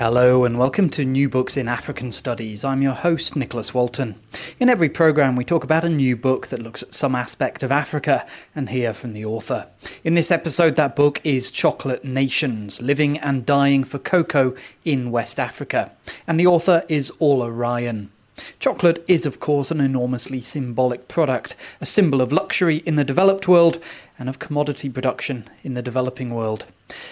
Hello and welcome to New Books in African Studies. I'm your host, Nicholas Walton. In every programme, we talk about a new book that looks at some aspect of Africa and hear from the author. In this episode, that book is Chocolate Nations Living and Dying for Cocoa in West Africa. And the author is Orla Ryan. Chocolate is, of course, an enormously symbolic product, a symbol of luxury in the developed world and of commodity production in the developing world.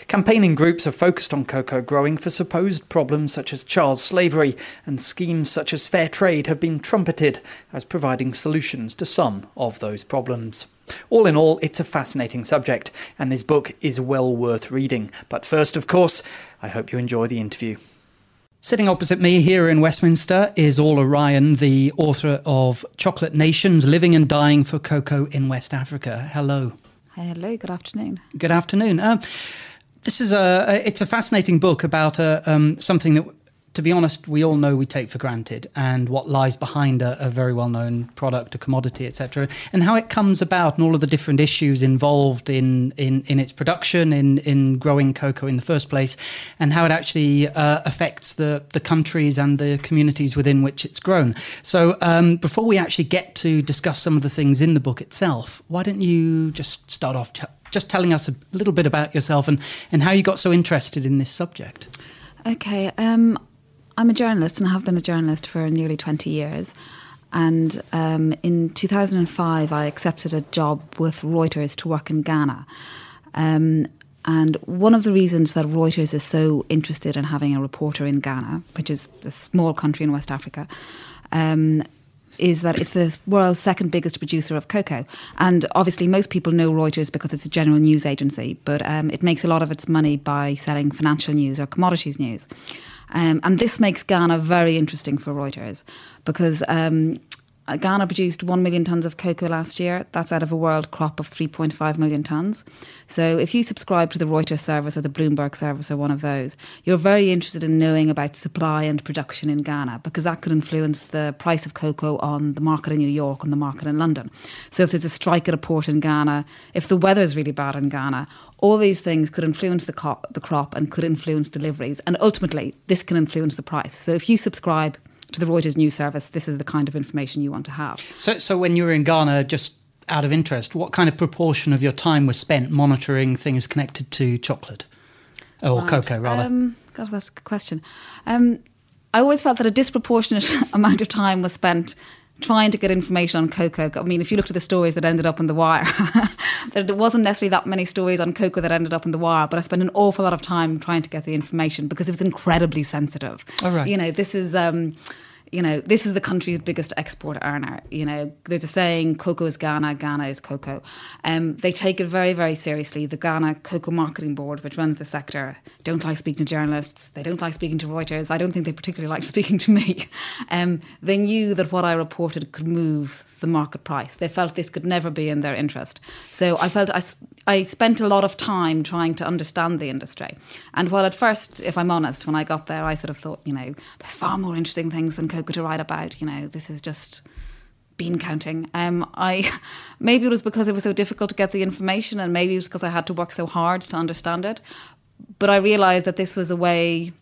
Campaigning groups have focused on cocoa growing for supposed problems such as child slavery, and schemes such as fair trade have been trumpeted as providing solutions to some of those problems. All in all, it's a fascinating subject, and this book is well worth reading. But first, of course, I hope you enjoy the interview. Sitting opposite me here in Westminster is Orla Ryan, the author of Chocolate Nations Living and Dying for Cocoa in West Africa. Hello. Hello, good afternoon. Good afternoon. Um, this is a it's a fascinating book about a, um, something that to be honest, we all know we take for granted, and what lies behind a, a very well known product, a commodity, etc., and how it comes about, and all of the different issues involved in, in, in its production, in, in growing cocoa in the first place, and how it actually uh, affects the, the countries and the communities within which it's grown. So, um, before we actually get to discuss some of the things in the book itself, why don't you just start off just telling us a little bit about yourself and, and how you got so interested in this subject? Okay. Um, I'm a journalist and I have been a journalist for nearly 20 years. And um, in 2005, I accepted a job with Reuters to work in Ghana. Um, and one of the reasons that Reuters is so interested in having a reporter in Ghana, which is a small country in West Africa, um, is that it's the world's second biggest producer of cocoa. And obviously, most people know Reuters because it's a general news agency, but um, it makes a lot of its money by selling financial news or commodities news. Um, and this makes Ghana very interesting for Reuters because um, Ghana produced 1 million tonnes of cocoa last year. That's out of a world crop of 3.5 million tonnes. So if you subscribe to the Reuters service or the Bloomberg service or one of those, you're very interested in knowing about supply and production in Ghana because that could influence the price of cocoa on the market in New York and the market in London. So if there's a strike at a port in Ghana, if the weather is really bad in Ghana, all these things could influence the, co- the crop and could influence deliveries. And ultimately, this can influence the price. So if you subscribe to the Reuters news service, this is the kind of information you want to have. So, so when you were in Ghana, just out of interest, what kind of proportion of your time was spent monitoring things connected to chocolate or right. cocoa, rather? Um, God, that's a good question. Um, I always felt that a disproportionate amount of time was spent trying to get information on cocoa. I mean, if you looked at the stories that ended up in the wire, there wasn't necessarily that many stories on cocoa that ended up in the wire, but I spent an awful lot of time trying to get the information because it was incredibly sensitive. All right. You know, this is. Um, you know, this is the country's biggest export earner. You know, there's a saying, cocoa is Ghana, Ghana is cocoa. Um, they take it very, very seriously. The Ghana Cocoa Marketing Board, which runs the sector, don't like speaking to journalists. They don't like speaking to Reuters. I don't think they particularly like speaking to me. Um, they knew that what I reported could move the market price. They felt this could never be in their interest. So I felt I, I spent a lot of time trying to understand the industry. And while at first, if I'm honest, when I got there, I sort of thought, you know, there's far more interesting things than cocoa to write about. You know, this is just bean counting. Um, I maybe it was because it was so difficult to get the information, and maybe it was because I had to work so hard to understand it. But I realised that this was a way.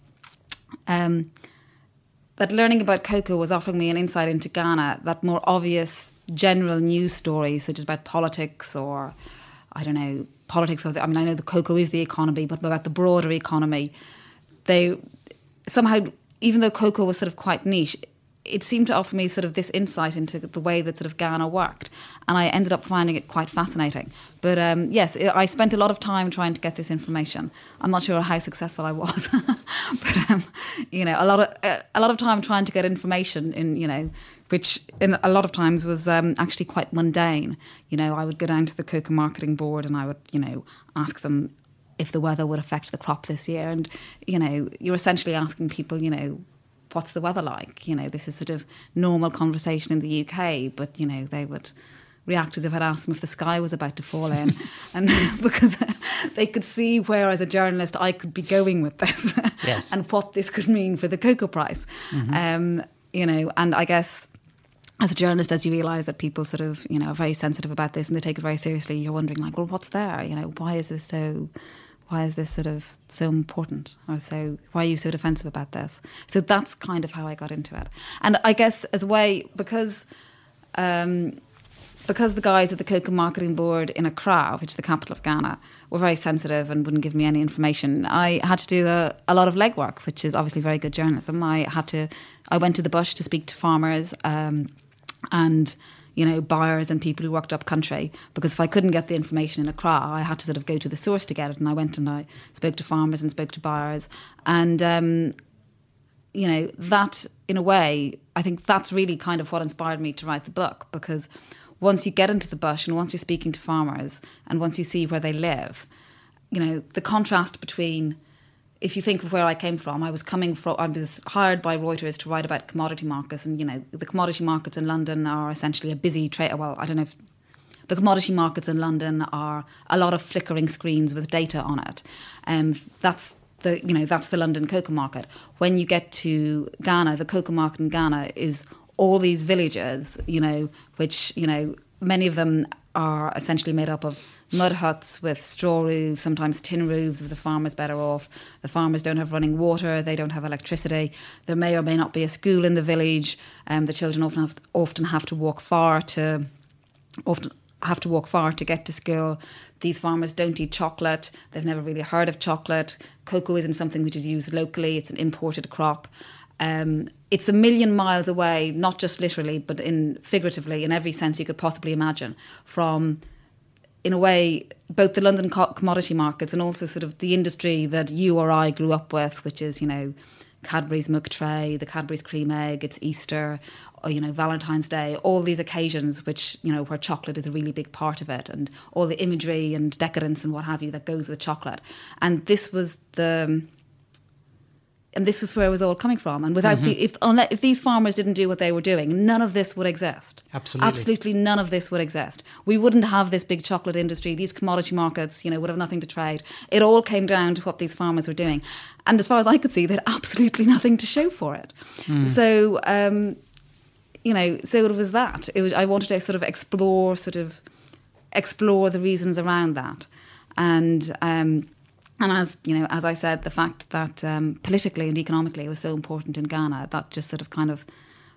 Um, that learning about cocoa was offering me an insight into Ghana that more obvious general news stories, such as about politics or, I don't know, politics. Or the, I mean, I know the cocoa is the economy, but about the broader economy, they somehow, even though cocoa was sort of quite niche, it seemed to offer me sort of this insight into the way that sort of Ghana worked, and I ended up finding it quite fascinating. But um, yes, I spent a lot of time trying to get this information. I'm not sure how successful I was, but um, you know, a lot of a lot of time trying to get information in you know, which in a lot of times was um, actually quite mundane. You know, I would go down to the cocoa marketing board and I would you know ask them if the weather would affect the crop this year. And, you know, you're essentially asking people, you know, what's the weather like? You know, this is sort of normal conversation in the UK, but, you know, they would react as if I'd asked them if the sky was about to fall in. and because they could see where, as a journalist, I could be going with this yes. and what this could mean for the cocoa price. Mm-hmm. Um, you know, and I guess as a journalist, as you realise that people sort of, you know, are very sensitive about this and they take it very seriously, you're wondering like, well, what's there? You know, why is this so why is this sort of so important or so why are you so defensive about this? So that's kind of how i got into it. And i guess as a way because um, because the guys at the cocoa marketing board in accra which is the capital of ghana were very sensitive and wouldn't give me any information. I had to do a, a lot of legwork which is obviously very good journalism. I had to i went to the bush to speak to farmers um, and you know, buyers and people who worked up country. Because if I couldn't get the information in Accra, I had to sort of go to the source to get it. And I went and I spoke to farmers and spoke to buyers. And, um, you know, that in a way, I think that's really kind of what inspired me to write the book. Because once you get into the bush and once you're speaking to farmers and once you see where they live, you know, the contrast between if you think of where I came from, I was coming from, I was hired by Reuters to write about commodity markets. And, you know, the commodity markets in London are essentially a busy trade. Well, I don't know if the commodity markets in London are a lot of flickering screens with data on it. And um, that's the, you know, that's the London cocoa market. When you get to Ghana, the cocoa market in Ghana is all these villages, you know, which, you know, many of them are essentially made up of mud huts with straw roofs, sometimes tin roofs if the farmer's better off. The farmers don't have running water, they don't have electricity. There may or may not be a school in the village. Um, the children often have, often have to walk far to often have to walk far to get to school. These farmers don't eat chocolate. They've never really heard of chocolate. Cocoa isn't something which is used locally. It's an imported crop. Um, it's a million miles away, not just literally, but in figuratively, in every sense you could possibly imagine, from in a way, both the London co- commodity markets and also sort of the industry that you or I grew up with, which is, you know, Cadbury's milk tray, the Cadbury's cream egg, it's Easter, or, you know, Valentine's Day, all these occasions which, you know, where chocolate is a really big part of it and all the imagery and decadence and what have you that goes with chocolate. And this was the and this was where it was all coming from. And without mm-hmm. the, if unless, if these farmers didn't do what they were doing, none of this would exist. Absolutely, absolutely none of this would exist. We wouldn't have this big chocolate industry. These commodity markets, you know, would have nothing to trade. It all came down to what these farmers were doing, and as far as I could see, they had absolutely nothing to show for it. Mm. So, um, you know, so it was that. It was. I wanted to sort of explore, sort of explore the reasons around that, and. Um, and as you know, as I said, the fact that um, politically and economically it was so important in Ghana, that just sort of kind of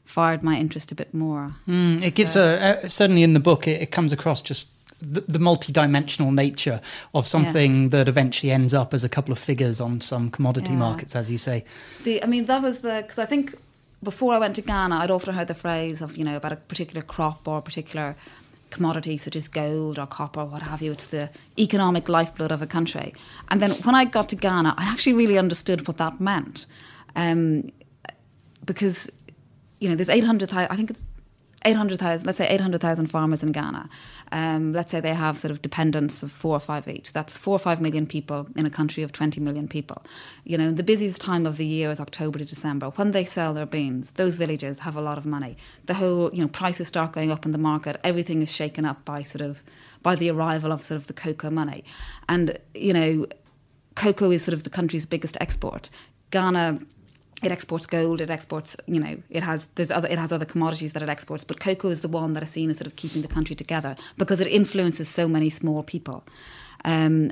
fired my interest a bit more. Mm, it gives a, a, certainly in the book it, it comes across just the, the multi-dimensional nature of something yeah. that eventually ends up as a couple of figures on some commodity yeah. markets, as you say. The, I mean, that was the because I think before I went to Ghana, I'd often heard the phrase of you know about a particular crop or a particular commodity such as gold or copper, what have you. It's the economic lifeblood of a country. And then when I got to Ghana, I actually really understood what that meant. Um, because, you know, there's 800,000, I think it's 800,000, let's say 800,000 farmers in Ghana. Um, let's say they have sort of dependents of four or five each. That's four or five million people in a country of 20 million people. You know, the busiest time of the year is October to December. When they sell their beans, those villages have a lot of money. The whole, you know, prices start going up in the market. Everything is shaken up by sort of, by the arrival of sort of the cocoa money. And, you know, cocoa is sort of the country's biggest export. Ghana it exports gold it exports you know it has there's other it has other commodities that it exports but cocoa is the one that is seen as sort of keeping the country together because it influences so many small people um,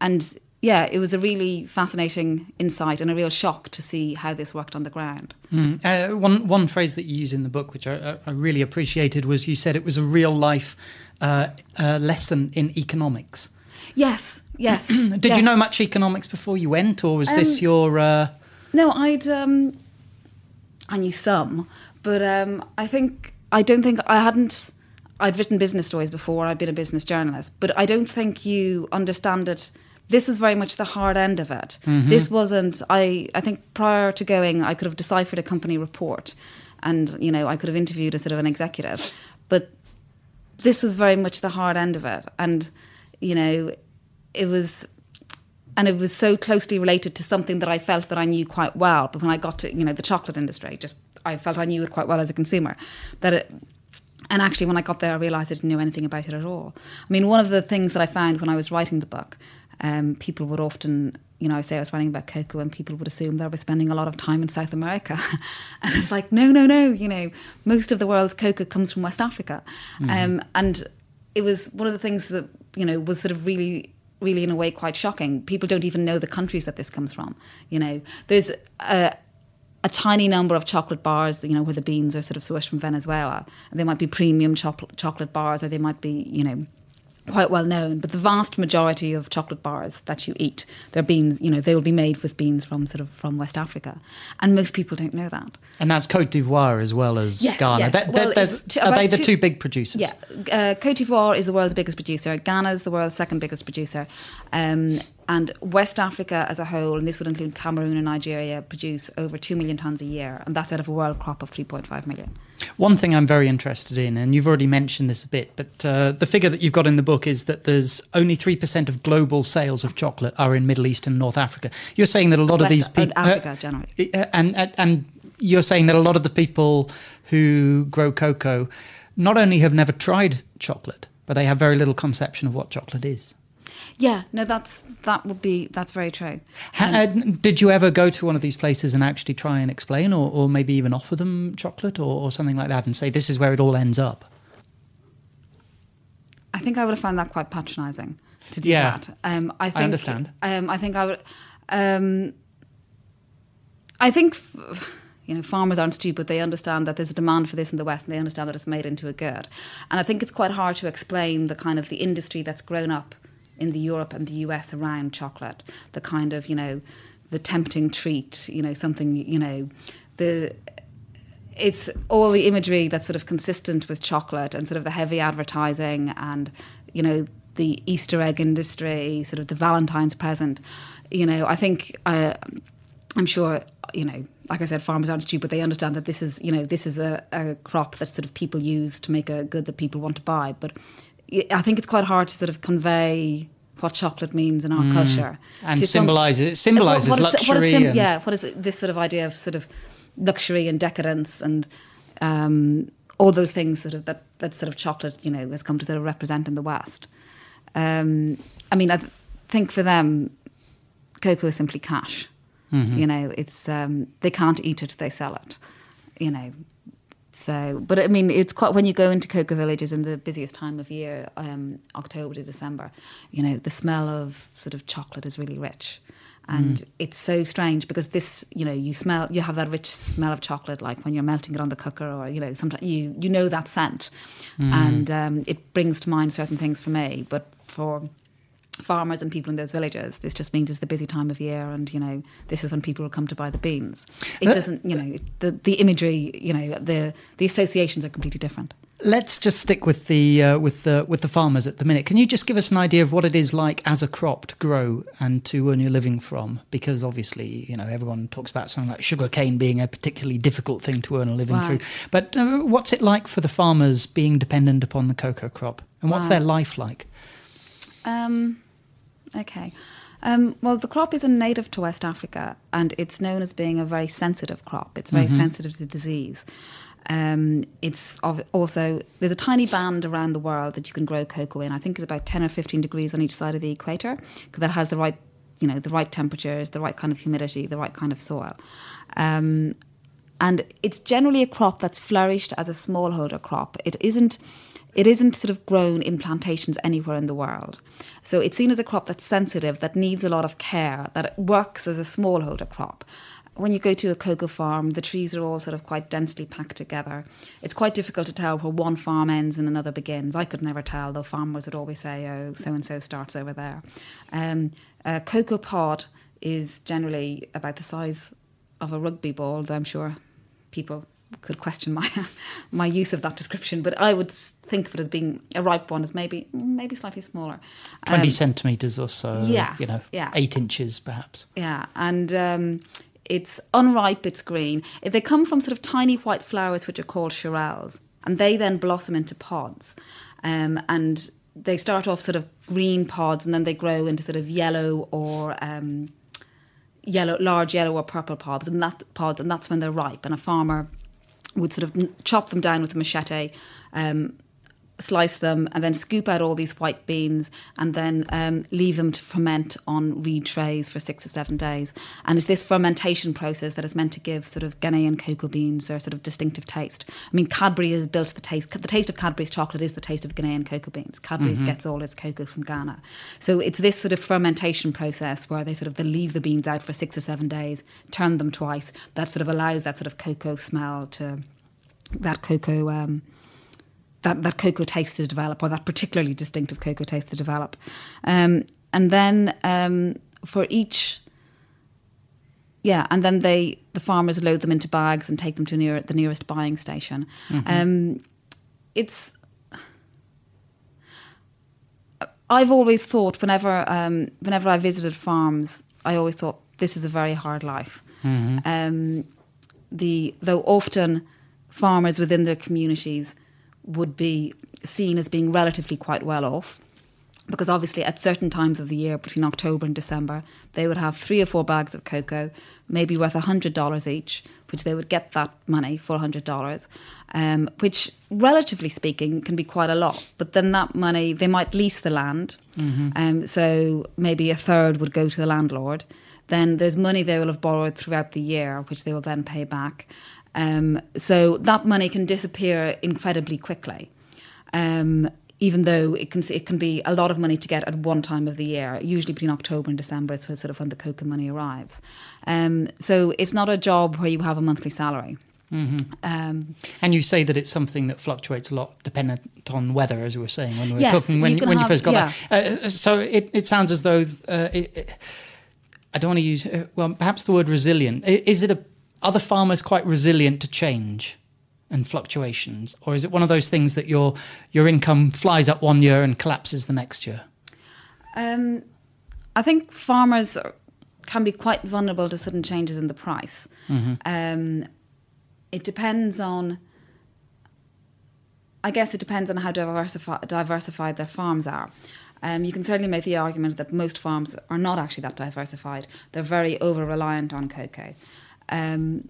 and yeah it was a really fascinating insight and a real shock to see how this worked on the ground mm. uh, one one phrase that you use in the book which I, I really appreciated was you said it was a real life uh, uh, lesson in economics yes yes did yes. you know much economics before you went or was um, this your uh, no, I'd um, I knew some, but um, I think I don't think I hadn't. I'd written business stories before. I'd been a business journalist, but I don't think you understand it. This was very much the hard end of it. Mm-hmm. This wasn't. I I think prior to going, I could have deciphered a company report, and you know I could have interviewed a sort of an executive, but this was very much the hard end of it, and you know it was and it was so closely related to something that I felt that I knew quite well. But when I got to you know the chocolate industry, just I felt I knew it quite well as a consumer. That it, and actually, when I got there, I realised I didn't know anything about it at all. I mean, one of the things that I found when I was writing the book, um, people would often, you know, I say I was writing about cocoa, and people would assume that I was spending a lot of time in South America. and it's like, no, no, no. You know, most of the world's cocoa comes from West Africa, mm-hmm. um, and it was one of the things that you know was sort of really really in a way quite shocking people don't even know the countries that this comes from you know there's a a tiny number of chocolate bars, you know, where the beans are sort of sourced from Venezuela. And they might be premium chocolate, chocolate bars, or they might be, you know, quite well known. But the vast majority of chocolate bars that you eat, they're beans, you know, they will be made with beans from sort of from West Africa, and most people don't know that. And that's Cote d'Ivoire as well as yes, Ghana. Yes. That, well, that, are they the two, two, big producers? Yeah, uh, Cote d'Ivoire is the world's biggest producer. Ghana is the world's second biggest producer. Um, and West Africa as a whole, and this would include Cameroon and Nigeria, produce over 2 million tonnes a year, and that's out of a world crop of 3.5 million. One thing I'm very interested in, and you've already mentioned this a bit, but uh, the figure that you've got in the book is that there's only 3% of global sales of chocolate are in Middle East and North Africa. You're saying that a lot West, of these people. Africa, uh, generally. Uh, and, and, and you're saying that a lot of the people who grow cocoa not only have never tried chocolate, but they have very little conception of what chocolate is. Yeah, no, that's that would be that's very true. Um, uh, did you ever go to one of these places and actually try and explain, or, or maybe even offer them chocolate or, or something like that, and say this is where it all ends up? I think I would have found that quite patronising to do yeah, that. Um, I, think, I understand. Um, I think I would. Um, I think you know farmers aren't stupid. They understand that there's a demand for this in the West, and they understand that it's made into a good. And I think it's quite hard to explain the kind of the industry that's grown up in the Europe and the US around chocolate. The kind of, you know, the tempting treat, you know, something, you know, the it's all the imagery that's sort of consistent with chocolate and sort of the heavy advertising and, you know, the Easter egg industry, sort of the Valentine's present. You know, I think uh, I'm sure, you know, like I said, farmers aren't stupid. They understand that this is, you know, this is a, a crop that sort of people use to make a good that people want to buy. But I think it's quite hard to sort of convey what chocolate means in our mm. culture and symbolizes it symbolizes what, what luxury. Is, what sim- and... yeah, what is this sort of idea of sort of luxury and decadence and um, all those things sort of that that sort of chocolate you know has come to sort of represent in the West. Um, I mean, I th- think for them, cocoa is simply cash. Mm-hmm. You know, it's um, they can't eat it; they sell it. You know, so, but I mean, it's quite when you go into cocoa villages in the busiest time of year, um, October to December. You know, the smell of sort of chocolate is really rich, and mm. it's so strange because this, you know, you smell, you have that rich smell of chocolate, like when you're melting it on the cooker, or you know, sometimes you you know that scent, mm. and um, it brings to mind certain things for me. But for farmers and people in those villages. This just means it's the busy time of year, and you know this is when people will come to buy the beans. It doesn't, you know, the the imagery, you know, the the associations are completely different. Let's just stick with the uh, with the with the farmers at the minute. Can you just give us an idea of what it is like as a crop to grow and to earn your living from? Because obviously, you know, everyone talks about something like sugarcane being a particularly difficult thing to earn a living right. through. But uh, what's it like for the farmers being dependent upon the cocoa crop, and what's right. their life like? Um, Okay. Um, well, the crop is a native to West Africa, and it's known as being a very sensitive crop. It's very mm-hmm. sensitive to disease. Um, it's also there's a tiny band around the world that you can grow cocoa in. I think it's about ten or fifteen degrees on each side of the equator that has the right, you know, the right temperatures, the right kind of humidity, the right kind of soil. Um, and it's generally a crop that's flourished as a smallholder crop. It isn't it isn't sort of grown in plantations anywhere in the world. So it's seen as a crop that's sensitive, that needs a lot of care, that works as a smallholder crop. When you go to a cocoa farm, the trees are all sort of quite densely packed together. It's quite difficult to tell where one farm ends and another begins. I could never tell, though farmers would always say, oh, so and so starts over there. Um, a cocoa pod is generally about the size of a rugby ball, though I'm sure people could question my my use of that description, but I would think of it as being a ripe one as maybe maybe slightly smaller, twenty um, centimeters or so. Yeah, you know, yeah. eight inches perhaps. Yeah, and um, it's unripe. It's green. They come from sort of tiny white flowers, which are called cherelles, and they then blossom into pods, um, and they start off sort of green pods and then they grow into sort of yellow or um, yellow, large yellow or purple pods, and that pods, and that's when they're ripe. And a farmer would sort of chop them down with a machete. Um, slice them and then scoop out all these white beans and then um, leave them to ferment on reed trays for six or seven days. And it's this fermentation process that is meant to give sort of Ghanaian cocoa beans their sort of distinctive taste. I mean, Cadbury has built the taste. The taste of Cadbury's chocolate is the taste of Ghanaian cocoa beans. Cadbury's mm-hmm. gets all its cocoa from Ghana. So it's this sort of fermentation process where they sort of they leave the beans out for six or seven days, turn them twice. That sort of allows that sort of cocoa smell to that cocoa. Um, that, that cocoa taste to develop, or that particularly distinctive cocoa taste to develop. Um, and then um, for each, yeah, and then they the farmers load them into bags and take them to near the nearest buying station. Mm-hmm. Um, it's I've always thought whenever um, whenever I visited farms, I always thought this is a very hard life. Mm-hmm. Um, the though often farmers within their communities would be seen as being relatively quite well off. Because obviously at certain times of the year between October and December they would have three or four bags of cocoa maybe worth $100 each which they would get that money for $100 um, which relatively speaking can be quite a lot. But then that money they might lease the land mm-hmm. um, so maybe a third would go to the landlord. Then there's money they will have borrowed throughout the year which they will then pay back um, so that money can disappear incredibly quickly. Um, even though it can it can be a lot of money to get at one time of the year, usually between October and December is sort of when the cocoa money arrives. Um, so it's not a job where you have a monthly salary. Mm-hmm. Um, and you say that it's something that fluctuates a lot, dependent on weather, as we were saying when we were yes, talking when, you, when have, you first got yeah. there. Uh, so it, it sounds as though uh, it, it, I don't want to use uh, well, perhaps the word resilient. Is it a are the farmers quite resilient to change and fluctuations, or is it one of those things that your your income flies up one year and collapses the next year? Um, I think farmers can be quite vulnerable to sudden changes in the price. Mm-hmm. Um, it depends on. I guess it depends on how diversified, diversified their farms are. Um, you can certainly make the argument that most farms are not actually that diversified. They're very over reliant on cocoa. Um,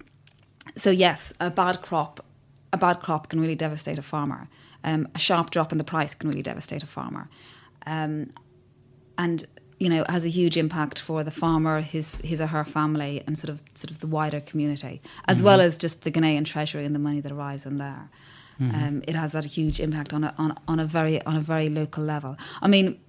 so yes, a bad crop, a bad crop can really devastate a farmer. Um, a sharp drop in the price can really devastate a farmer, um, and you know has a huge impact for the farmer, his his or her family, and sort of sort of the wider community, as mm-hmm. well as just the Ghanaian treasury and the money that arrives in there. Mm-hmm. Um, it has that huge impact on a on, on a very on a very local level. I mean,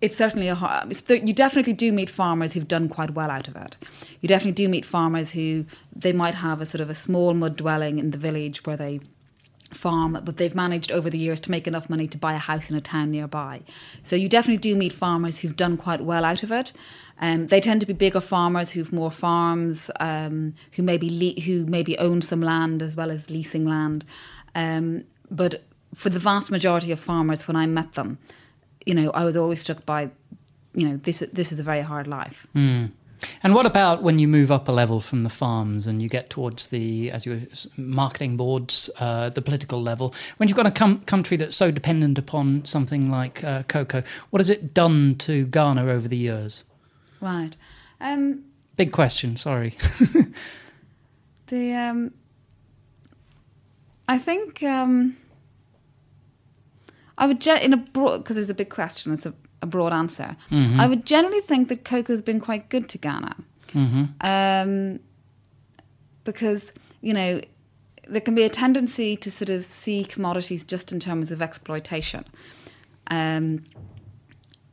it's certainly a hard. you definitely do meet farmers who've done quite well out of it. You definitely do meet farmers who they might have a sort of a small mud dwelling in the village where they farm, but they've managed over the years to make enough money to buy a house in a town nearby. So you definitely do meet farmers who've done quite well out of it. Um, they tend to be bigger farmers who've more farms, um, who maybe le- who maybe own some land as well as leasing land. Um, but for the vast majority of farmers, when I met them, you know, I was always struck by, you know, this this is a very hard life. Mm. And what about when you move up a level from the farms and you get towards the, as you were, marketing boards, uh, the political level? When you've got a com- country that's so dependent upon something like uh, cocoa, what has it done to Ghana over the years? Right. Um, Big question. Sorry. the um, I think. Um, I would, in a broad, because it was a big question, it's a, a broad answer. Mm-hmm. I would generally think that cocoa has been quite good to Ghana. Mm-hmm. Um, because, you know, there can be a tendency to sort of see commodities just in terms of exploitation. Um,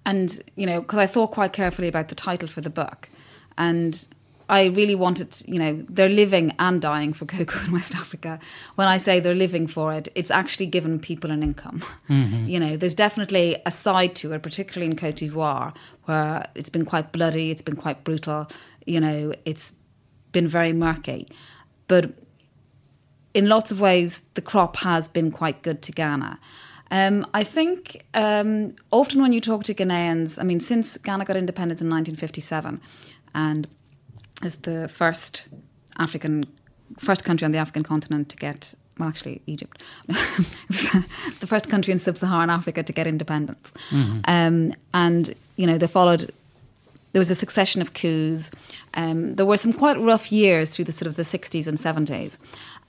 and, you know, because I thought quite carefully about the title for the book. And I really wanted, you know, they're living and dying for cocoa in West Africa. When I say they're living for it, it's actually given people an income. Mm-hmm. You know, there's definitely a side to it, particularly in Cote d'Ivoire, where it's been quite bloody, it's been quite brutal, you know, it's been very murky. But in lots of ways, the crop has been quite good to Ghana. Um, I think um, often when you talk to Ghanaians, I mean, since Ghana got independence in 1957, and as the first African, first country on the African continent to get well, actually, Egypt. the first country in sub-Saharan Africa to get independence, um, and you know they followed. There was a succession of coups. Um, there were some quite rough years through the sort of the 60s and 70s,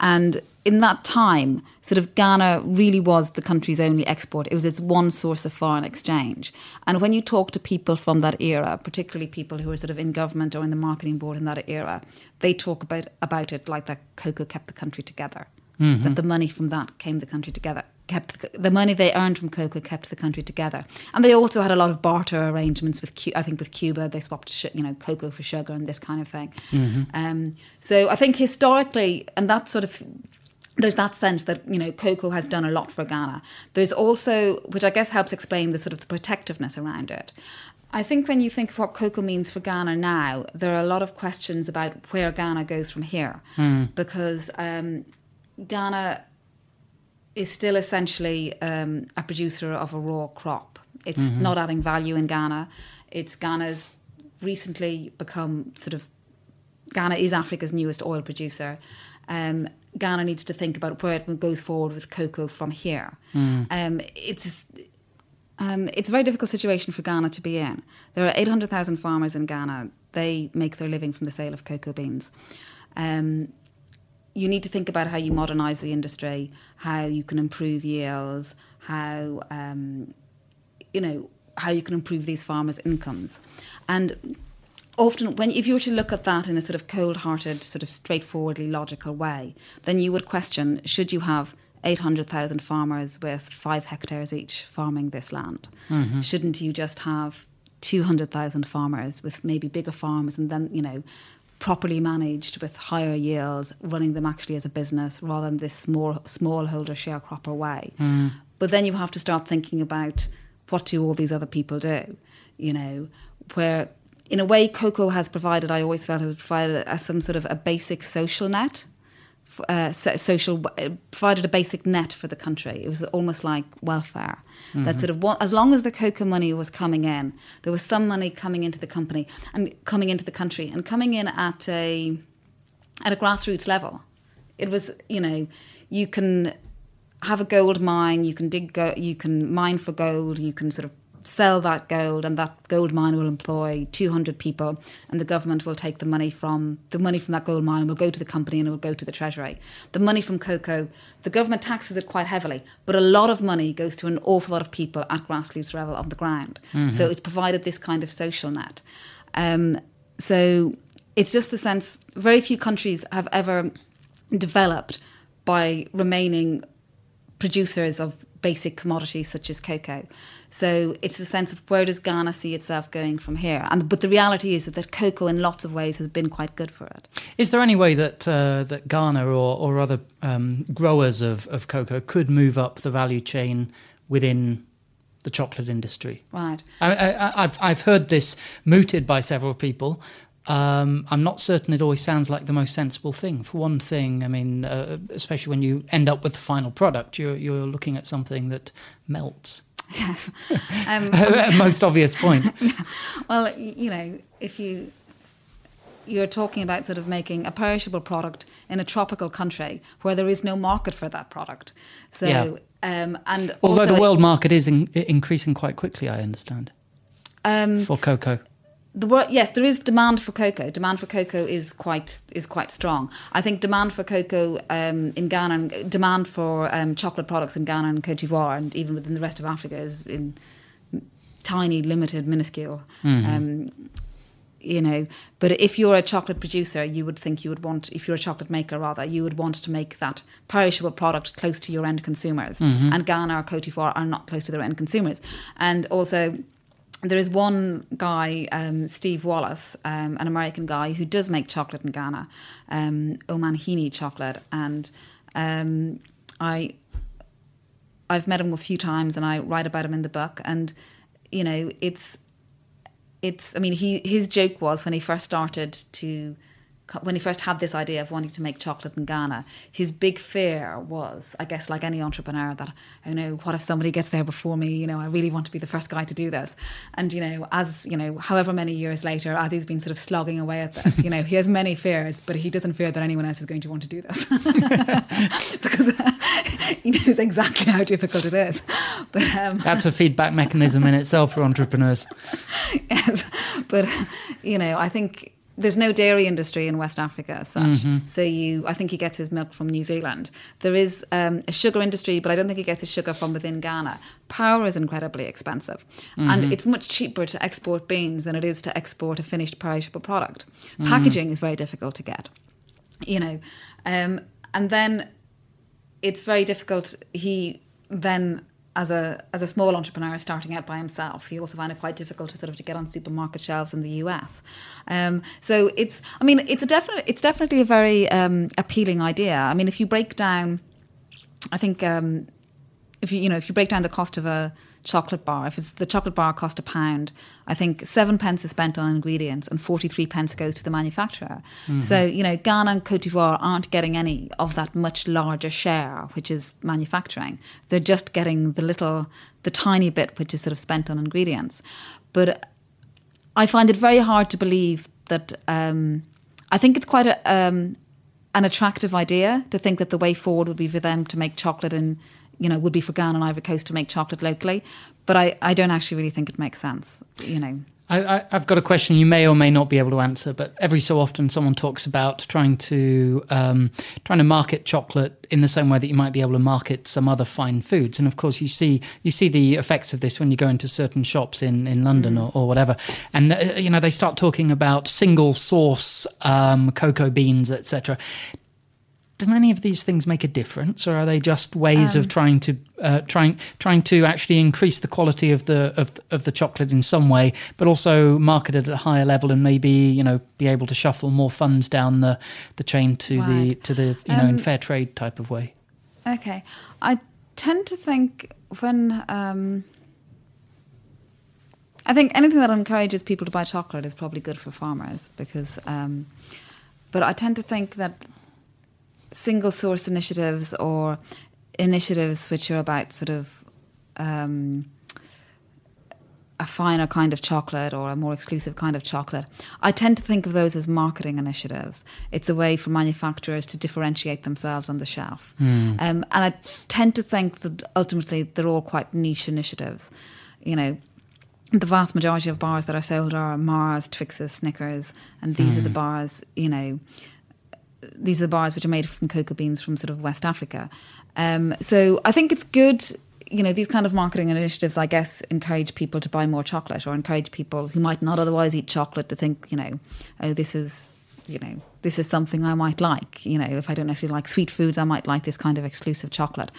and in that time, sort of Ghana really was the country's only export. It was its one source of foreign exchange. And when you talk to people from that era, particularly people who were sort of in government or in the marketing board in that era, they talk about about it like that cocoa kept the country together. Mm-hmm. That the money from that came the country together. Kept the, money they earned from cocoa kept the country together, and they also had a lot of barter arrangements with. I think with Cuba, they swapped, you know, cocoa for sugar and this kind of thing. Um, so I think historically, and that sort of there's that sense that you know cocoa has done a lot for Ghana. There's also, which I guess helps explain the sort of the protectiveness around it. I think when you think of what cocoa means for Ghana now, there are a lot of questions about where Ghana goes from here, because um, Ghana is still essentially um, a producer of a raw crop. It's not adding value in Ghana. It's Ghana's recently become sort of Ghana is Africa's newest oil producer. Um, Ghana needs to think about where it goes forward with cocoa from here. Um, it's um, it's a very difficult situation for Ghana to be in. There are 800,000 farmers in Ghana. They make their living from the sale of cocoa beans. Um, you need to think about how you modernise the industry, how you can improve yields, how um, you know how you can improve these farmers' incomes, and often when if you were to look at that in a sort of cold-hearted, sort of straightforwardly logical way, then you would question: should you have 800,000 farmers with five hectares each farming this land? Shouldn't you just have 200,000 farmers with maybe bigger farms and then, you know, properly managed with higher yields, running them actually as a business rather than this small smallholder sharecropper way? Mm. But then you have to start thinking about what do all these other people do? You know, where in a way cocoa has provided, I always felt it provided as some sort of a basic social net uh, social uh, provided a basic net for the country. It was almost like welfare. That sort of as long as the cocoa money was coming in, there was some money coming into the company and coming into the country and coming in at a at a grassroots level. It was you know you can have a gold mine, you can dig, go- you can mine for gold, you can sort of sell that gold, and that gold mine will employ 200 people, and the government will take the money from the money from that gold mine and will go to the company and it will go to the treasury. The money from cocoa, the government taxes it quite heavily, but a lot of money goes to an awful lot of people at grassroots level on the ground. So it's provided this kind of social net. Um, so it's just the sense very few countries have ever developed by remaining producers of basic commodities such as cocoa. So it's the sense of where does Ghana see itself going from here? And but the reality is that cocoa, in lots of ways, has been quite good for it. Is there any way that uh, that Ghana or, or other um, growers of, of cocoa could move up the value chain within the chocolate industry? Right. I, I, I've I've heard this mooted by several people. Um, I'm not certain it always sounds like the most sensible thing. For one thing, I mean, uh, especially when you end up with the final product, you're you're looking at something that melts. Yes. Um, most obvious point. well, you know, if you you're talking about sort of making a perishable product in a tropical country where there is no market for that product. So, Yeah. um, and Although the world market is in, increasing quite quickly, I understand um, for cocoa. The yes, there is demand for cocoa. Demand for cocoa is quite is quite strong. I think demand for cocoa um, in Ghana, and demand for um, chocolate products in Ghana and Cote d'Ivoire, and even within the rest of Africa, is in tiny, limited, minuscule. Um, you know, but if you're a chocolate producer, you would think you would want, if you're a chocolate maker rather, you would want to make that perishable product close to your end consumers. And Ghana or Cote d'Ivoire are not close to their end consumers. And also, there is one guy, um, Steve Wallace, um, an American guy who does make chocolate in Ghana, um, Omanhene chocolate, and um, I, I've met him a few times, and I write about him in the book. And you know, it's, it's. I mean, he his joke was when he first started to when he first had this idea of wanting to make chocolate in Ghana, his big fear was, I guess, like any entrepreneur, that oh no, what if somebody gets there before me? You know, I really want to be the first guy to do this. And you know, as you know, however many years later, as he's been sort of slogging away at this, you know, he has many fears, but he doesn't fear that anyone else is going to want to do this because he knows exactly how difficult it is. But um, that's a feedback mechanism in itself for entrepreneurs. yes, but you know, I think there's no dairy industry in West Africa as such. Mm-hmm. So you, I think he gets his milk from New Zealand. There is um, a sugar industry, but I don't think he gets his sugar from within Ghana. Power is incredibly expensive, mm-hmm. and it's much cheaper to export beans than it is to export a finished perishable product. Mm-hmm. Packaging is very difficult to get, you know, um, and then it's very difficult. He then as a as a small entrepreneur starting out by himself, he also found it quite difficult to sort of to get on supermarket shelves in the US. Um, so it's, I mean, it's a definite, it's definitely a very um, appealing idea. I mean, if you break down, I think um, if you you know if you break down the cost of a chocolate bar, if it's the chocolate bar cost a pound, I think seven pence is spent on ingredients and 43 pence goes to the manufacturer. Mm-hmm. So, you know, Ghana and Cote d'Ivoire aren't getting any of that much larger share, which is manufacturing. They're just getting the little, the tiny bit, which is sort of spent on ingredients. But I find it very hard to believe that, um, I think it's quite a, um, an attractive idea to think that the way forward would be for them to make chocolate in you know, would be for Ghana and Ivory Coast to make chocolate locally. But I, I don't actually really think it makes sense, you know. I, have got a question you may or may not be able to answer, but every so often someone talks about trying to um, trying to market chocolate in the same way that you might be able to market some other fine foods. And of course, you see you see the effects of this when you go into certain shops in in London mm. or, or, whatever, and uh, you know they start talking about single source um, cocoa beans, etc do many of these things make a difference, or are they just ways um, of trying to uh, trying trying to actually increase the quality of the of of the chocolate in some way, but also market it at a higher level and maybe you know be able to shuffle more funds down the the chain to the to the you know um, in fair trade type of way? Okay, I tend to think when. Um, I think anything that encourages people to buy chocolate is probably good for farmers because, um, but I tend to think that single source initiatives or initiatives which are about sort of um, a finer kind of chocolate or a more exclusive kind of chocolate. I tend to think of those as marketing initiatives. It's a way for manufacturers to differentiate themselves on the shelf. Mm. Um, and I tend to think that ultimately they're all quite niche initiatives. You know, the vast majority of bars that are sold are Mars, Twixes, Snickers, and these mm. are the hmm. bars, you know, these are the bars which are made from cocoa beans from sort of West Africa. Um, so I think it's good. You know, these kind of marketing initiatives, I guess, encourage people to buy more chocolate or encourage people who might not otherwise eat chocolate to think, you know, oh, this is, you know, this is something I might like. You know, if I don't necessarily like sweet foods, I might like this kind of exclusive chocolate.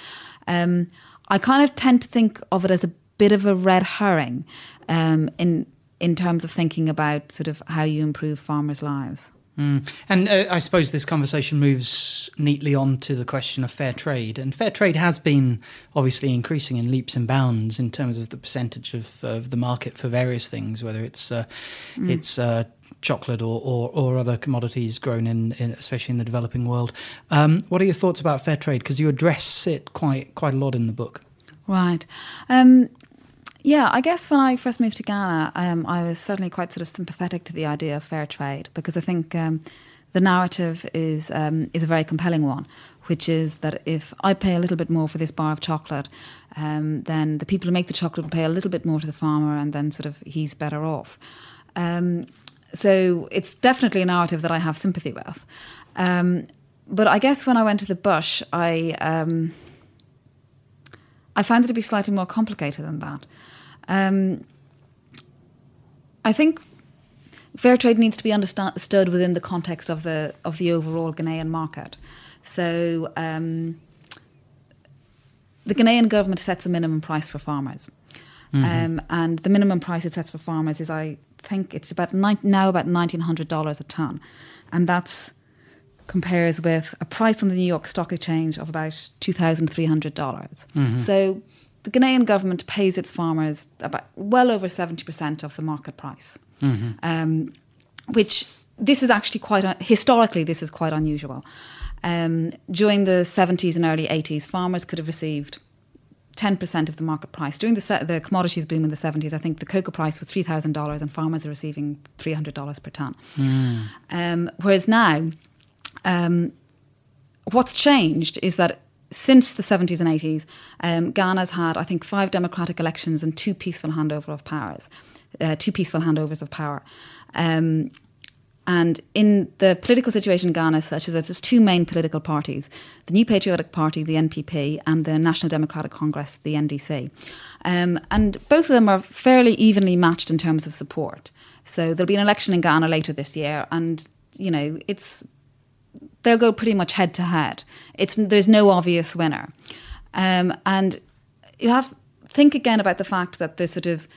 Um, I kind of tend to think of it as a bit of a red herring um, in in terms of thinking about sort of how you improve farmers' lives. Mm. And uh, I suppose this conversation moves neatly on to the question of fair trade. And fair trade has been obviously increasing in leaps and bounds in terms of the percentage of, of the market for various things, whether it's uh, mm. it's uh, chocolate or, or, or, other commodities grown in, in, especially in the developing world. Um, what are your thoughts about fair trade? Because you address it quite quite a lot in the book. Right. Um, yeah, I guess when I first moved to Ghana, um, I was certainly quite sort of sympathetic to the idea of fair trade because I think um, the narrative is um, is a very compelling one, which is that if I pay a little bit more for this bar of chocolate, um, then the people who make the chocolate will pay a little bit more to the farmer, and then sort of he's better off. Um, so it's definitely a narrative that I have sympathy with. Um, but I guess when I went to the bush, I I find it to be slightly more complicated than that. Um, I think fair trade needs to be understood within the context of the of the overall Ghanaian market. So um, the Ghanaian government sets a minimum price for farmers, mm-hmm. um, and the minimum price it sets for farmers is, I think, it's about now about nineteen hundred dollars a ton, and that's compares with a price on the New York Stock Exchange of about two thousand three hundred dollars. Mm-hmm. So the Ghanaian government pays its farmers about well over 70% of the market price, mm-hmm. um, which this is actually quite un- historically this is quite unusual. Um, during the 70s and early 80s, farmers could have received 10% of the market price. During the, se- the commodities boom in the 70s, I think the cocoa price was $3,000 and farmers are receiving $300 per tonne. Mm. Um, whereas now, um, what's changed is that since the 70s and 80s, um, Ghana's had, I think, five democratic elections and two peaceful handover of powers, uh, two peaceful handovers of power. Um, and in the political situation in Ghana, such as that there's two main political parties the New Patriotic Party, the NPP, and the National Democratic Congress, the NDC. Um, and both of them are fairly evenly matched in terms of support. So there'll be an election in Ghana later this year, and, you know, it's they'll go pretty much head to head. It's there's no obvious winner, um, and you have think again about the fact that there's sort of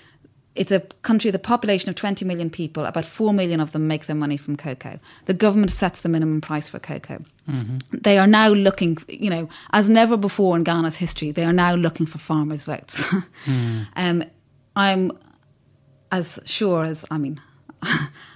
it's a country with a population of 20 million people. About 4 million of them make their money from cocoa. The government sets the minimum price for cocoa. Mm-hmm. They are now looking, you know, as never before in Ghana's history, they are now looking for farmers' votes. mm. um, I'm as sure as, I mean,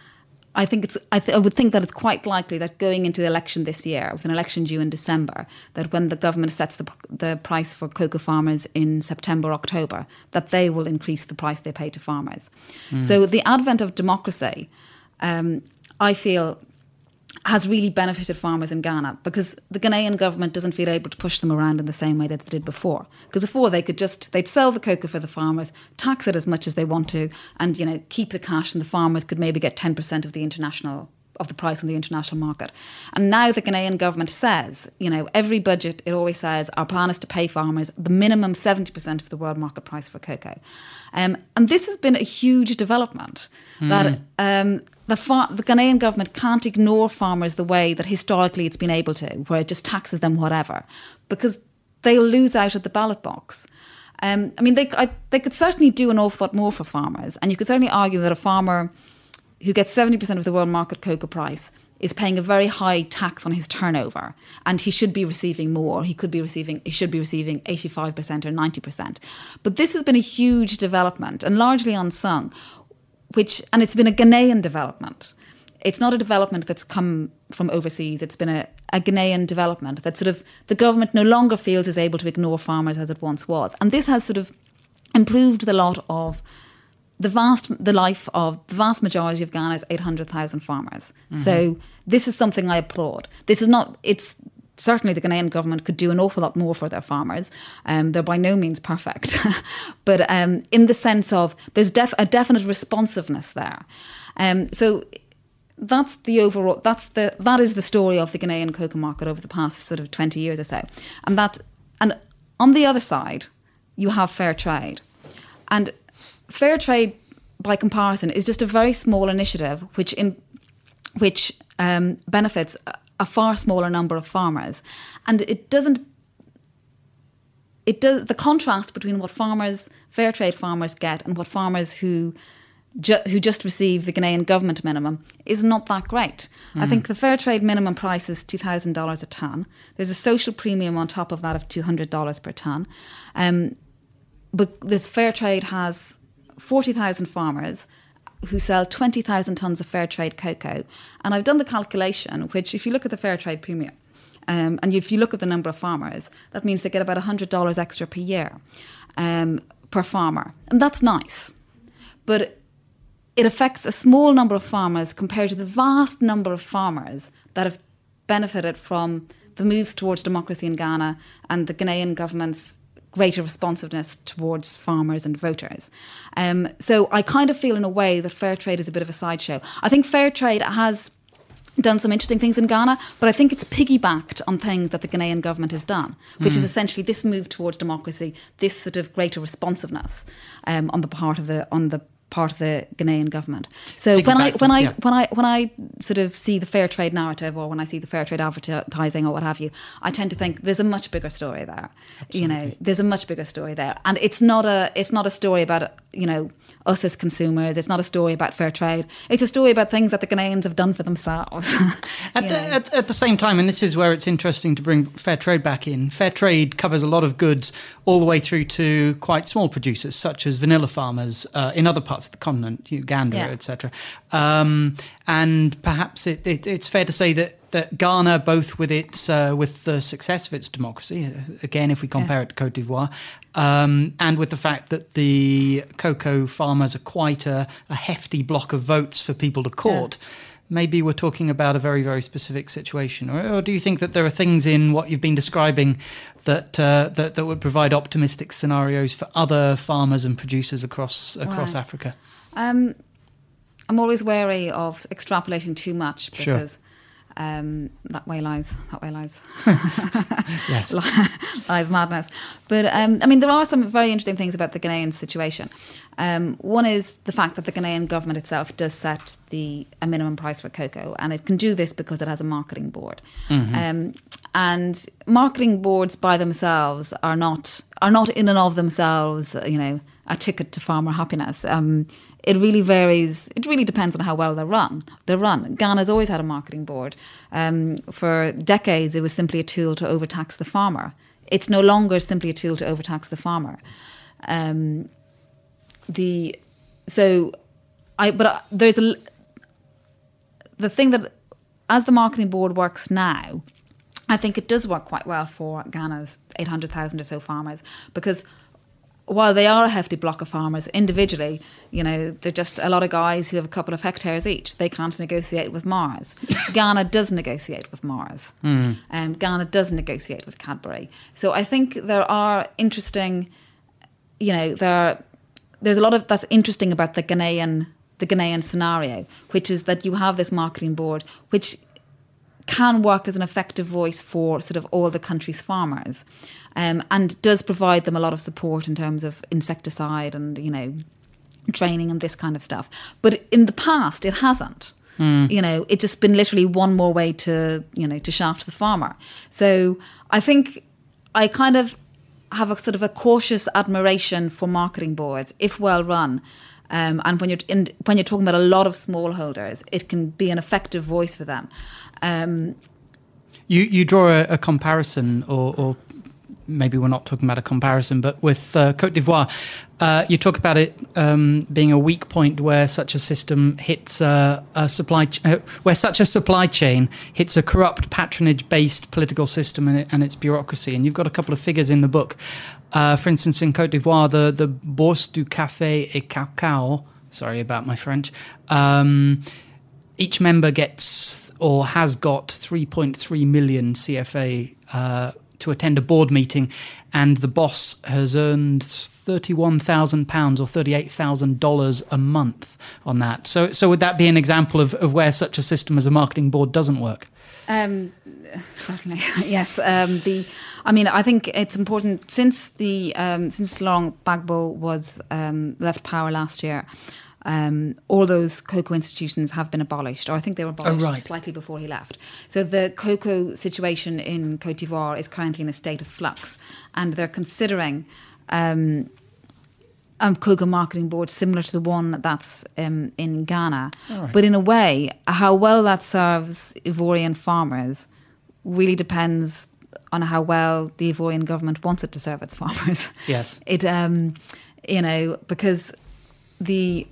I think it's. I, th- I, would think that it's quite likely that going into the election this year, with an election due in December, that when the government sets the the price for cocoa farmers in September, October, that they will increase the price they pay to farmers. Mm. So the advent of democracy, um, I feel, has really benefited farmers in Ghana because the Ghanaian government doesn't feel able to push them around in the same way that they did before. Because before they could just they'd sell the cocoa for the farmers, tax it as much as they want to, and you know keep the cash, and the farmers could maybe get ten percent of the international of the price on the international market. And now the Ghanaian government says, you know, every budget it always says our plan is to pay farmers the minimum seventy percent of the world market price for cocoa, um, and this has been a huge development mm. that. Um, the, far- the Ghanaian government can't ignore farmers the way that historically it's been able to, where it just taxes them whatever, because they'll lose out at the ballot box. Um, I mean, they, I, they could certainly do an awful lot more for farmers, and you could certainly argue that a farmer who gets 70% of the world market cocoa price is paying a very high tax on his turnover and he should be receiving more he could be receiving he should be receiving 85% or 90% but this has been a huge development and largely unsung which and it's been a Ghanaian development. It's not a development that's come from overseas. It's been a, a Ghanaian development that sort of the government no longer feels is able to ignore farmers as it once was, and this has sort of improved the lot of the vast the life of the vast majority of Ghana's 800,000 farmers. Mm-hmm. So this is something I applaud. This is not it's certainly the Ghanaian government could do an awful lot more for their farmers. Um, they're by no means perfect, but um, in the sense of there's def- a definite responsiveness there. Um, so that's the overall. That's the that is the story of the Ghanaian cocoa market over the past sort of twenty years or so, and that and on the other side, you have fair trade, and fair trade by comparison is just a very small initiative which in which um, benefits a far smaller number of farmers. And it doesn't it does the contrast between what farmers, fair trade farmers get and what farmers who ju- who just receive the Ghanaian government minimum is not that great. Mm. I think the fair trade minimum price is two thousand dollars a ton. There's a social premium on top of that of two hundred dollars per ton. Um, but this fair trade has forty thousand farmers who sell 20,000 tonnes of fair trade cocoa. And I've done the calculation, which, if you look at the fair trade premium, um, and if you look at the number of farmers, that means they get about $100 extra per year um, per farmer. And that's nice. But it affects a small number of farmers compared to the vast number of farmers that have benefited from the moves towards democracy in Ghana and the Ghanaian government's greater responsiveness towards farmers and voters. Um, so I kind of feel, in a way, that fair trade is a bit of a sideshow. I think fair trade has done some interesting things in Ghana, but I think it's piggybacked on things that the Ghanaian government has done, which mm. is hmm. essentially this move towards democracy, this sort of greater responsiveness um, on the part of the on the part of the Ghanaian government. So when I when I yeah. when I when I sort of see the fair trade narrative or when I see the fair trade advertising or what have you, I tend to think there's a much bigger story there. Absolutely. You know, there's a much bigger story there, and it's not a it's not a story about you know us as consumers. It's not a story about fair trade. It's a story about things that the Ghanaians have done for themselves. at, the, at, at, the same time, and this is where it's interesting to bring fair trade back in. Fair trade covers a lot of goods all the way through to quite small producers, such as vanilla farmers uh, in other parts parts of the continent, Uganda, Yeah. etc. Um, and perhaps it, it, it's fair to say that, that Ghana, both with its uh, with the success of its democracy, uh, again, if we compare it to Cote d'Ivoire, um, and with the fact that the cocoa farmers are quite a, a hefty block of votes for people to court. Maybe we're talking about a very, very specific situation, or, or do you think that there are things in what you've been describing that uh, that, that would provide optimistic scenarios for other farmers and producers across across Right. Africa? Um, I'm always wary of extrapolating too much Sure. Um, that way lies that way lies Yes. lies madness. But um, I mean, there are some very interesting things about the Ghanaian situation. Um, one is the fact that the Ghanaian government itself does set the a minimum price for cocoa, and it can do this because it has a marketing board. Um, and marketing boards by themselves are not are not in and of themselves, you know, a ticket to farmer happiness. It really varies. It really depends on how well they're run. They're run. Ghana's always had a marketing board. Um, for decades, it was simply a tool to overtax the farmer. It's no longer simply a tool to overtax the farmer. Um, the so I but uh, there's a the thing that as the marketing board works now, I think it does work quite well for Ghana's 800,000 or so farmers because while they are a hefty block of farmers individually, you know, they're just a lot of guys who have a couple of hectares each. They can't negotiate with Mars. Ghana does negotiate with Mars. Um, Ghana does negotiate with Cadbury. So I think there are interesting, you know, there are, there's a lot of that's interesting about the Ghanaian the Ghanaian scenario, which is that you have this marketing board, which can work as an effective voice for sort of all the country's farmers, um, and does provide them a lot of support in terms of insecticide and you know training and this kind of stuff. But in the past, it hasn't. You know, it's just been literally one more way to you know to shaft the farmer. So I think I kind of have a sort of a cautious admiration for marketing boards if well run. Um, and when you're in, when you're talking about a lot of smallholders, it can be an effective voice for them. Um, You you draw a, a comparison, or, or maybe we're not talking about a comparison, but with uh, Cote d'Ivoire, uh, you talk about it um, being a weak point where such a system hits a supply, ch- uh, where such a supply chain hits a corrupt patronage-based political system and, it, and its bureaucracy. And you've got a couple of figures in the book. Uh, for instance, in Cote d'Ivoire, the the Bourse du Café et Cacao. Sorry about my French. Um, each member gets or has got 3.3 million CFA uh, to attend a board meeting, and the boss has earned £31,000 or $38,000 a month on that. So, so would that be an example of, of where such a system as a marketing board doesn't work? Um, certainly, yes. Um, the, I mean, I think it's important since the um, since Laurent Gbagbo was um, left power last year. Um, all those cocoa institutions have been abolished, or I think they were abolished right. slightly before he left. So the cocoa situation in Cote d'Ivoire is currently in a state of flux, and they're considering um, a cocoa marketing board similar to the one that's um, in Ghana. right. But in a way, how well that serves Ivorian farmers really depends on how well the Ivorian government wants it to serve its farmers. Yes. It, um, you know, because the,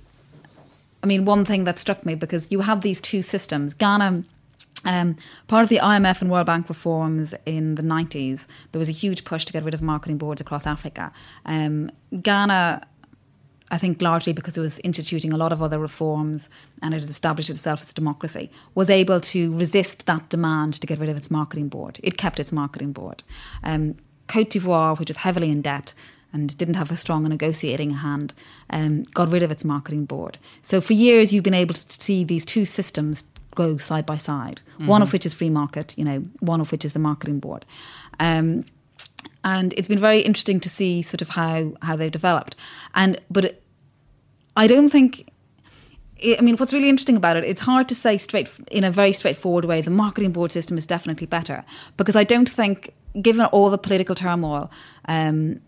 I mean, one thing that struck me because you have these two systems. Ghana, um, part of the IMF and World Bank reforms in the 90s, there was a huge push to get rid of marketing boards across Africa. Um, Ghana, I think largely because it was instituting a lot of other reforms and it had established itself as a democracy, was able to resist that demand to get rid of its marketing board. It kept its marketing board. Um, Cote d'Ivoire, which was heavily in debt, and didn't have a strong negotiating hand, um, got rid of its marketing board. So for years, you've been able to see these two systems go side by side. One of which is free market, you know, one of which is the marketing board. Um, and it's been very interesting to see sort of how how they've developed. And but it, I don't think. I mean, what's really interesting about it, it's hard to say straight in a very straightforward way. The marketing board system is definitely better because I don't think, given all the political turmoil, um,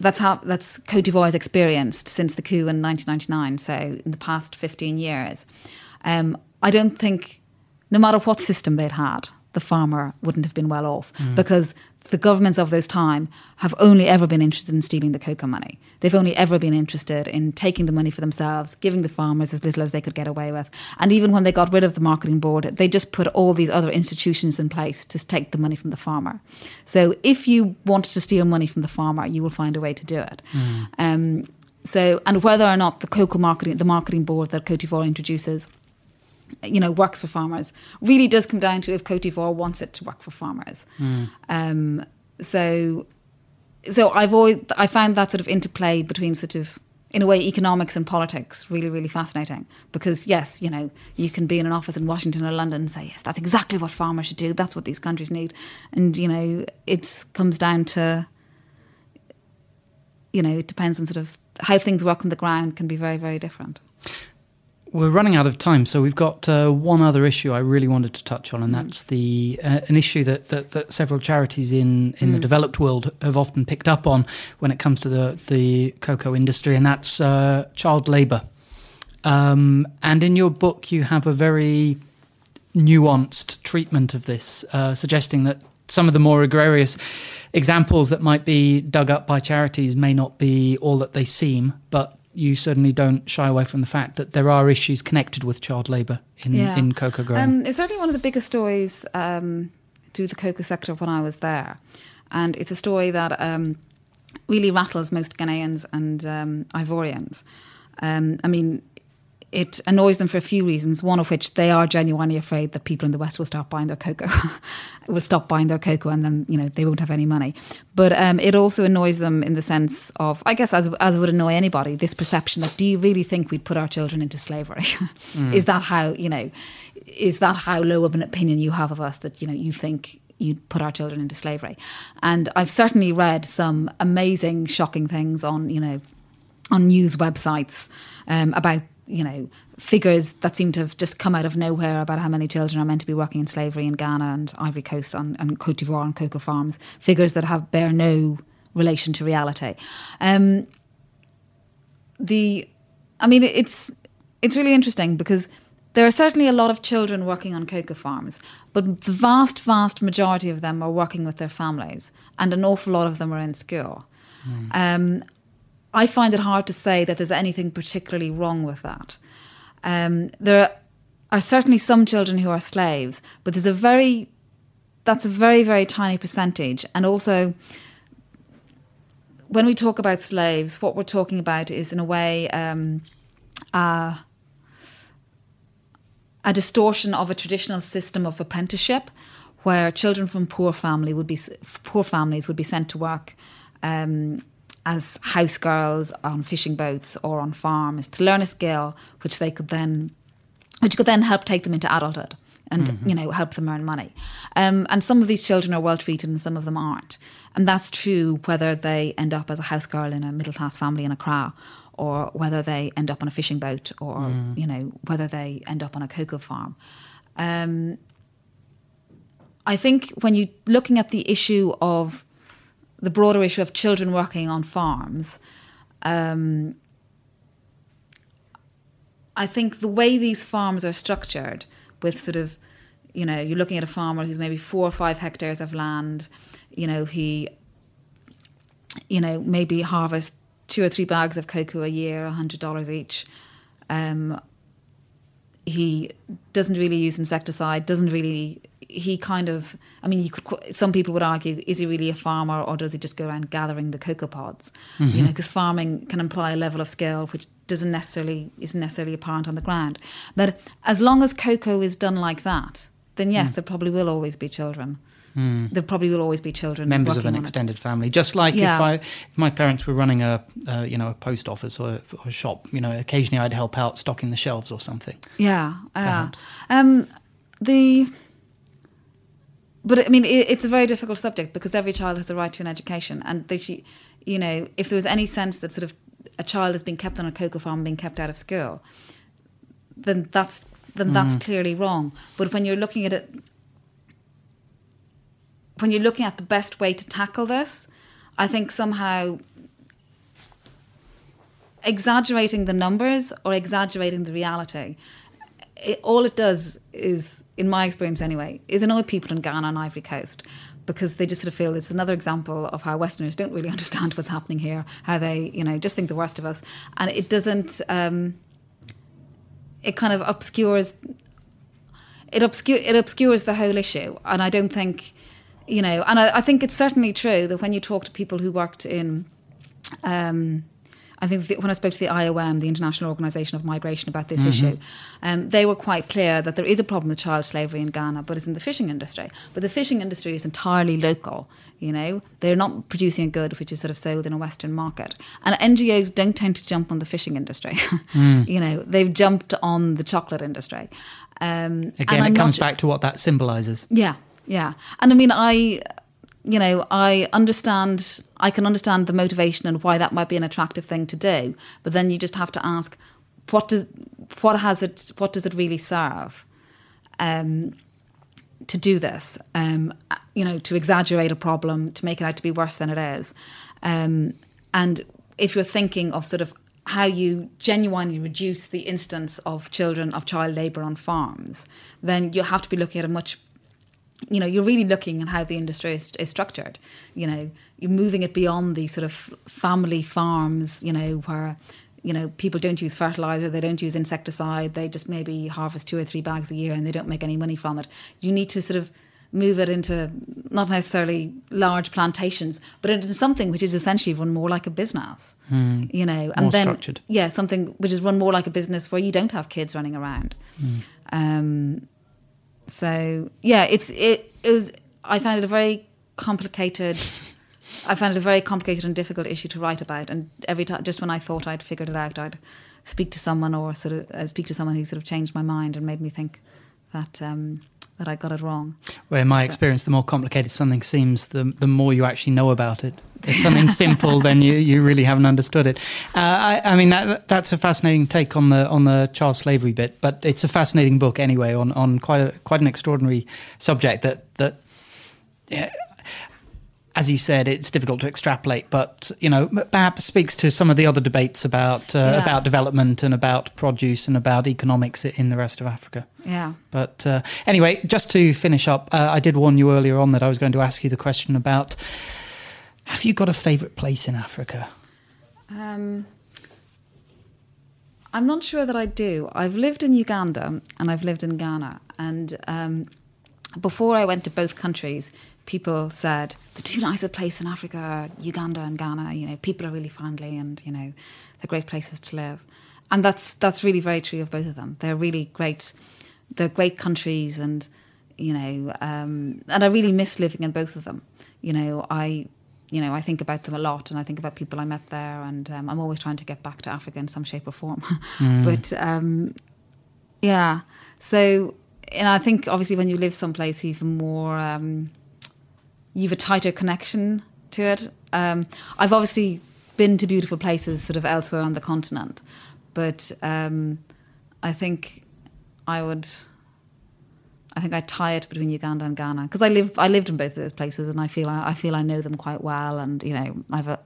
that's how that's Cote d'Ivoire has experienced since the coup in 1999. So in the past 15 years, um, I don't think, no matter what system they'd had, the farmer wouldn't have been well off because the governments of those time have only ever been interested in stealing the cocoa money. They've only ever been interested in taking the money for themselves, giving the farmers as little as they could get away with. And even when they got rid of the marketing board, they just put all these other institutions in place to take the money from the farmer. So if you want to steal money from the farmer, you will find a way to do it. Um, so, and whether or not the cocoa marketing, the marketing board that Cote d'Ivoire introduces, you know, works for farmers, really does come down to if Cote d'Ivoire wants it to work for farmers. Um, so, so I've always I found that sort of interplay between sort of in a way economics and politics really really fascinating because yes you know you can be in an office in Washington or London and say yes that's exactly what farmers should do. That's what these countries need. And you know it comes down to you know it depends on sort of how things work on the ground can be very very different We're running out of time, so we've got uh, one other issue I really wanted to touch on, and that's the uh, an issue that, that, that several charities in, in the developed world have often picked up on when it comes to the, the cocoa industry, and that's uh, child labour. Um, and in your book, you have a very nuanced treatment of this, uh, suggesting that some of the more egregious examples that might be dug up by charities may not be all that they seem, but you certainly don't shy away from the fact that there are issues connected with child labour in, Yeah. in cocoa growing. Um, it was certainly one of the biggest stories um, to the cocoa sector when I was there. And it's a story that um, really rattles most Ghanaians and um, Ivorians. Um, I mean, it annoys them for a few reasons, one of which they are genuinely afraid that people in the West will stop buying their cocoa, will stop buying their cocoa and then, you know, they won't have any money. But um, it also annoys them in the sense of, I guess, as, as would annoy anybody, this perception that do you really think we'd put our children into slavery? is that how, you know, is that how low of an opinion you have of us that, you know, you think you'd put our children into slavery? And I've certainly read some amazing, shocking things on, you know, on news websites um, about you know figures that seem to have just come out of nowhere about how many children are meant to be working in slavery in Ghana and Ivory Coast and, and Cote d'Ivoire and cocoa farms. Figures that have bear no relation to reality. Um, the, I mean, it's it's really interesting because there are certainly a lot of children working on cocoa farms, but the vast, vast majority of them are working with their families, and an awful lot of them are in school. Um, I find it hard to say that there's anything particularly wrong with that. Um, there are certainly some children who are slaves, but there's a very that's a very very tiny percentage, and also when we talk about slaves, what we're talking about is in a way um, uh, a distortion of a traditional system of apprenticeship, where children from poor family would be poor families would be sent to work um, as house girls on fishing boats or on farms to learn a skill which they could then which could then help take them into adulthood and you know help them earn money. Um, and some of these children are well treated and some of them aren't. And that's true whether they end up as a house girl in a middle class family in a Accra or whether they end up on a fishing boat or you know whether they end up on a cocoa farm. Um, I think when you're looking at the issue of the broader issue of children working on farms, um, I think the way these farms are structured, with sort of, you know, you're looking at a farmer who's maybe four or five hectares of land, you know, he, you know, maybe harvest two or three bags of cocoa a year, a hundred dollars each. Um, he doesn't really use insecticide, doesn't really. He kind of, I mean, you could. Some people would argue, is he really a farmer, or does he just go around gathering the cocoa pods? You know, because farming can imply a level of skill which doesn't necessarily isn't necessarily apparent on the ground. but as long as cocoa is done like that, then yes, there probably will always be children. There probably will always be children members of an on it. extended family. Just like Yeah. if I, if my parents were running a, uh, you know, a post office or a, or a shop, you know, occasionally I'd help out stocking the shelves or something. Yeah, yeah. Perhaps. Um, the, but I mean, it, it's a very difficult subject because every child has a right to an education, and they, you know, if there was any sense that sort of a child is being kept on a cocoa farm, being kept out of school, then that's then that's mm. clearly wrong. But when you're looking at it, when you're looking at the best way to tackle this, I think somehow exaggerating the numbers or exaggerating the reality it, all it does is, in my experience anyway, is annoy people in Ghana and Ivory Coast because they just sort of feel it's another example of how Westerners don't really understand what's happening here, how they, you know, just think the worst of us. And it doesn't, um, it kind of obscures, it, obscure, it obscures the whole issue. And I don't think, you know, and I, I think it's certainly true that when you talk to people who worked in, um, I think when I spoke to the IOM, the International Organization of Migration, about this mm-hmm. issue, um, they were quite clear that there is a problem with child slavery in Ghana, but it's in the fishing industry. But the fishing industry is entirely local. You know, they're not producing a good which is sort of sold in a Western market. And NGOs don't tend to jump on the fishing industry. Mm. you know, they've jumped on the chocolate industry. Um, Again, it comes not, back to what that symbolizes. Yeah, yeah. And I mean, I you know, I understand, I can understand the motivation and why that might be an attractive thing to do. But then you just have to ask, what does, what has it, what does it really serve? Um, to do this, um, you know, to exaggerate a problem, to make it out to be worse than it is. Um, and if you're thinking of sort of how you genuinely reduce the instance of children of child labour on farms, then you have to be looking at a much you know, you're really looking at how the industry is, is, structured. You know, you're moving it beyond these sort of family farms, you know, where, you know, people don't use fertilizer, they don't use insecticide, they just maybe harvest two or three bags a year and they don't make any money from it. You need to sort of move it into not necessarily large plantations, but into something which is essentially run more like a business. Mm. You know, and more then structured. yeah, something which is run more like a business where you don't have kids running around. Mm. Um, so yeah, it's it, it was. I found it a very complicated. I found it a very complicated and difficult issue to write about. And every time, just when I thought I'd figured it out, I'd speak to someone or sort of uh, speak to someone who sort of changed my mind and made me think that um, that I got it wrong. Well, in my so. experience, the more complicated something seems, the the more you actually know about it. If something's simple, then you, you really haven't understood it. Uh, I, I, mean, that that's a fascinating take on the on the child slavery bit, but it's a fascinating book anyway on on quite a quite an extraordinary subject that that. Yeah, as you said, it's difficult to extrapolate, but you know, perhaps speaks to some of the other debates about uh, yeah. about development and about produce and about economics in the rest of Africa. Yeah. But uh, anyway, just to finish up, uh, I did warn you earlier on that I was going to ask you the question about: Have you got a favourite place in Africa? Um, I'm not sure that I do. I've lived in Uganda and I've lived in Ghana, and um, before I went to both countries, people said the two nicest places in Africa are Uganda and Ghana. You know, people are really friendly and you know they're great places to live, and that's that's really very true of both of them. They're really great. They're great countries, and you know, um, and I really miss living in both of them. You know, I. You know, I think about them a lot, and I think about people I met there, and um, I'm always trying to get back to Africa in some shape or form. mm. But um, yeah, so and I think obviously when you live someplace even more um, you've a tighter connection to it. Um, I've obviously been to beautiful places sort of elsewhere on the continent, but um, I think I would. I think I tie it between Uganda and Ghana because I live I lived in both of those places and I feel I, I feel I know them quite well and you know I have a,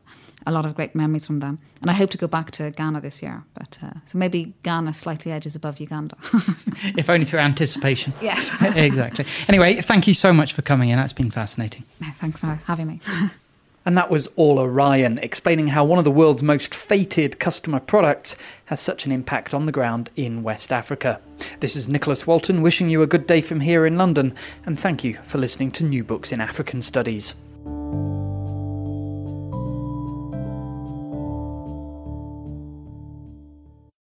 a lot of great memories from them. And I hope to go back to Ghana this year but uh, so maybe Ghana slightly edges above Uganda. If only through anticipation. Yes. Exactly. Anyway thank you so much for coming in. That's been fascinating. Thanks for having me. And that was Orla Ryan explaining how one of the world's most fated customer products has such an impact on the ground in West Africa. This is Nicholas Walton wishing you a good day from here in London, and thank you for listening to New Books in African Studies.